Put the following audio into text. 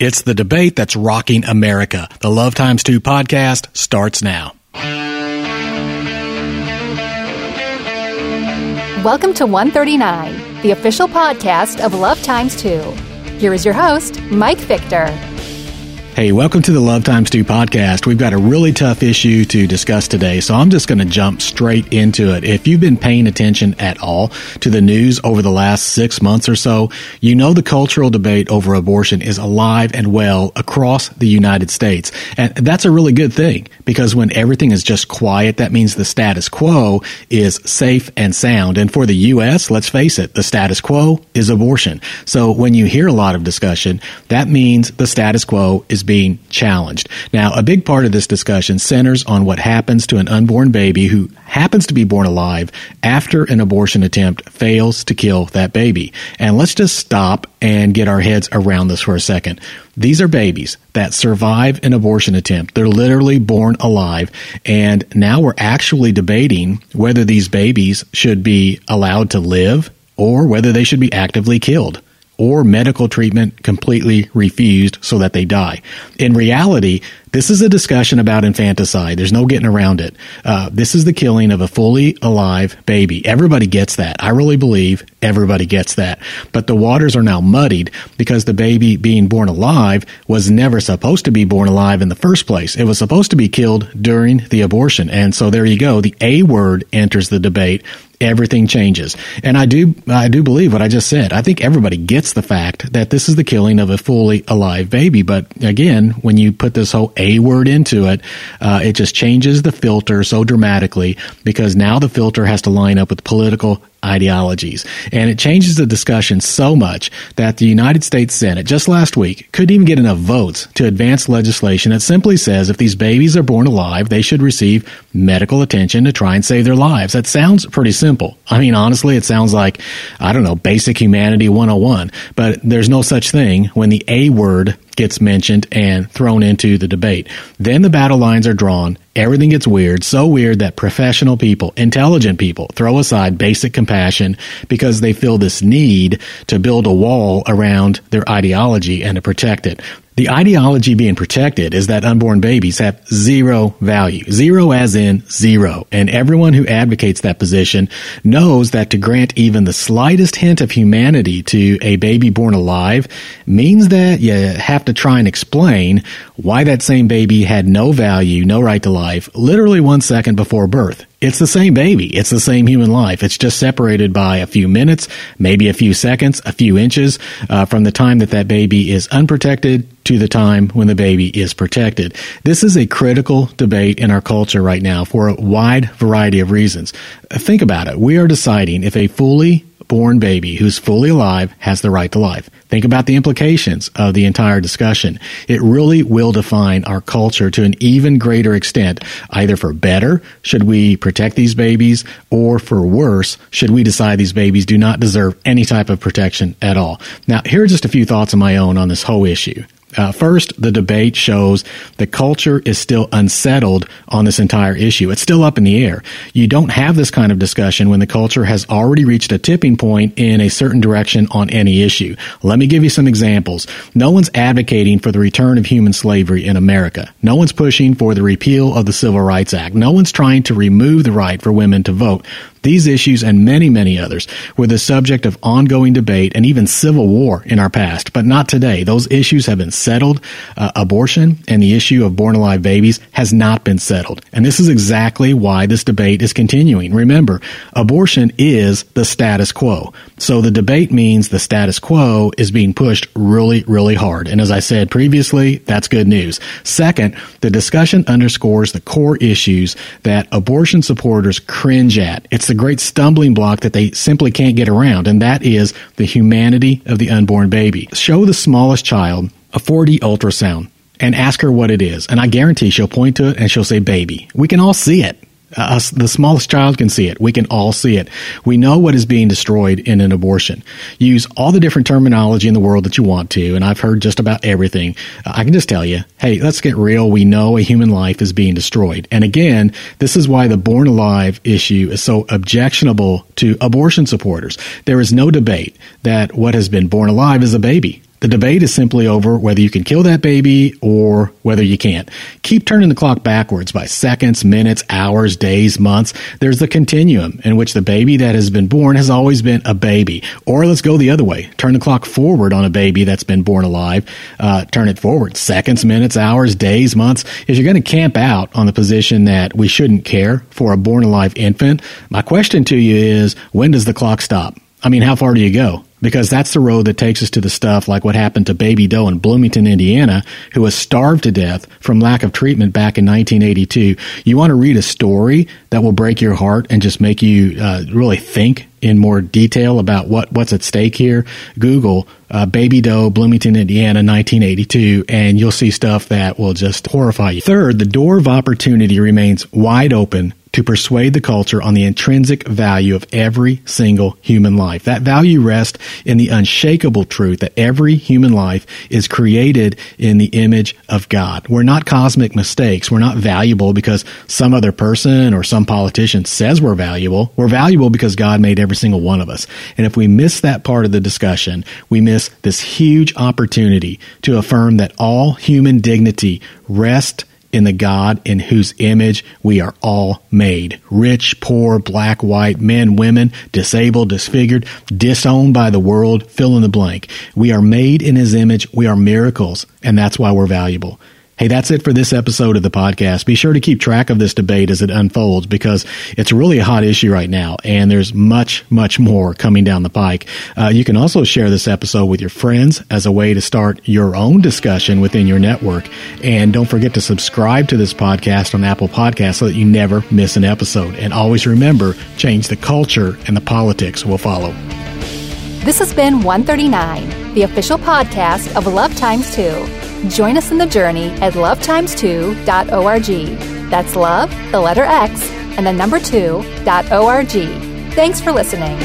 It's the debate that's rocking America. The Love Times 2 podcast starts now. Welcome to 139, the official podcast of Love Times 2. Here is your host, Mike Victor. Hey, welcome to the Love Times 2 podcast. We've got a really tough issue to discuss today, so I'm just going to jump straight into it. If you've been paying attention at all to the news over the last six months or so, you know the cultural debate over abortion is alive and well across the United States. And that's a really good thing because when everything is just quiet, that means the status quo is safe and sound. And for the U.S., let's face it, the status quo is abortion. So when you hear a lot of discussion, that means the status quo is being challenged. Now, a big part of this discussion centers on what happens to an unborn baby who happens to be born alive after an abortion attempt fails to kill that baby. And let's just stop and get our heads around this for a second. These are babies that survive an abortion attempt. They're literally born alive. And now we're actually debating whether these babies should be allowed to live or whether they should be actively killed or medical treatment completely refused so that they die. In reality, this is a discussion about infanticide. There's no getting around it. Uh, this is the killing of a fully alive baby. Everybody gets that. I really believe everybody gets that. But the waters are now muddied because the baby being born alive was never supposed to be born alive in the first place. It was supposed to be killed during the abortion. And so there you go. The A word enters the debate everything changes. And I do, I do believe what I just said. I think everybody gets the fact that this is the killing of a fully alive baby. But again, when you put this whole A word into it, uh, it just changes the filter so dramatically because now the filter has to line up with political ideologies. And it changes the discussion so much that the United States Senate just last week couldn't even get enough votes to advance legislation that simply says if these babies are born alive, they should receive medical attention to try and save their lives. That sounds pretty simple. I mean, honestly, it sounds like, I don't know, basic humanity 101, but there's no such thing when the A word gets mentioned and thrown into the debate. Then the battle lines are drawn. Everything gets weird, so weird that professional people, intelligent people, throw aside basic compassion because they feel this need to build a wall around their ideology and to protect it. The ideology being protected is that unborn babies have zero value. Zero as in zero. And everyone who advocates that position knows that to grant even the slightest hint of humanity to a baby born alive means that you have to try and explain why that same baby had no value, no right to life, literally one second before birth. It's the same baby. It's the same human life. It's just separated by a few minutes, maybe a few seconds, a few inches uh, from the time that that baby is unprotected to the time when the baby is protected. This is a critical debate in our culture right now for a wide variety of reasons. Think about it. We are deciding if a fully born baby who's fully alive has the right to life. Think about the implications of the entire discussion. It really will define our culture to an even greater extent, either for better, should we protect these babies, or for worse, should we decide these babies do not deserve any type of protection at all. Now, here are just a few thoughts of my own on this whole issue. Uh, first, the debate shows the culture is still unsettled on this entire issue. It's still up in the air. You don't have this kind of discussion when the culture has already reached a tipping point in a certain direction on any issue. Let me give you some examples. No one's advocating for the return of human slavery in America. No one's pushing for the repeal of the Civil Rights Act. No one's trying to remove the right for women to vote. These issues and many, many others were the subject of ongoing debate and even civil war in our past, but not today. Those issues have been settled. Uh, abortion and the issue of born alive babies has not been settled. And this is exactly why this debate is continuing. Remember, abortion is the status quo. So the debate means the status quo is being pushed really, really hard. And as I said previously, that's good news. Second, the discussion underscores the core issues that abortion supporters cringe at. It's the great stumbling block that they simply can't get around, and that is the humanity of the unborn baby. Show the smallest child a 4D ultrasound and ask her what it is, and I guarantee she'll point to it and she'll say baby. We can all see it. Uh, us, the smallest child can see it. We can all see it. We know what is being destroyed in an abortion. Use all the different terminology in the world that you want to, and I've heard just about everything. Uh, I can just tell you, hey, let's get real. We know a human life is being destroyed. And again, this is why the born alive issue is so objectionable to abortion supporters. There is no debate that what has been born alive is a baby. The debate is simply over whether you can kill that baby or whether you can't. Keep turning the clock backwards by seconds, minutes, hours, days, months. There's the continuum in which the baby that has been born has always been a baby. Or let's go the other way. Turn the clock forward on a baby that's been born alive. Uh, turn it forward seconds, minutes, hours, days, months. If you're going to camp out on the position that we shouldn't care for a born alive infant, my question to you is when does the clock stop? I mean, how far do you go? because that's the road that takes us to the stuff like what happened to Baby Doe in Bloomington, Indiana, who was starved to death from lack of treatment back in 1982. You want to read a story that will break your heart and just make you uh, really think in more detail about what, what's at stake here? Google uh, Baby Doe, Bloomington, Indiana, 1982, and you'll see stuff that will just horrify you. Third, the door of opportunity remains wide open to persuade the culture on the intrinsic value of every single human life. That value rests in the unshakable truth that every human life is created in the image of God. We're not cosmic mistakes. We're not valuable because some other person or some politician says we're valuable. We're valuable because God made every single one of us. And if we miss that part of the discussion, we miss this huge opportunity to affirm that all human dignity rests in the God in whose image we are all made. Rich, poor, black, white, men, women, disabled, disfigured, disowned by the world, fill in the blank. We are made in his image. We are miracles, and that's why we're valuable. Hey, that's it for this episode of the podcast. Be sure to keep track of this debate as it unfolds because it's really a hot issue right now, and there's much, much more coming down the pike. Uh, you can also share this episode with your friends as a way to start your own discussion within your network. And don't forget to subscribe to this podcast on Apple Podcasts so that you never miss an episode. And always remember, change the culture and the politics will follow. This has been 139, the official podcast of Love Times 2. Join us in the journey at lovetimes2.org. That's love, the letter X, and the number 2.org. Thanks for listening.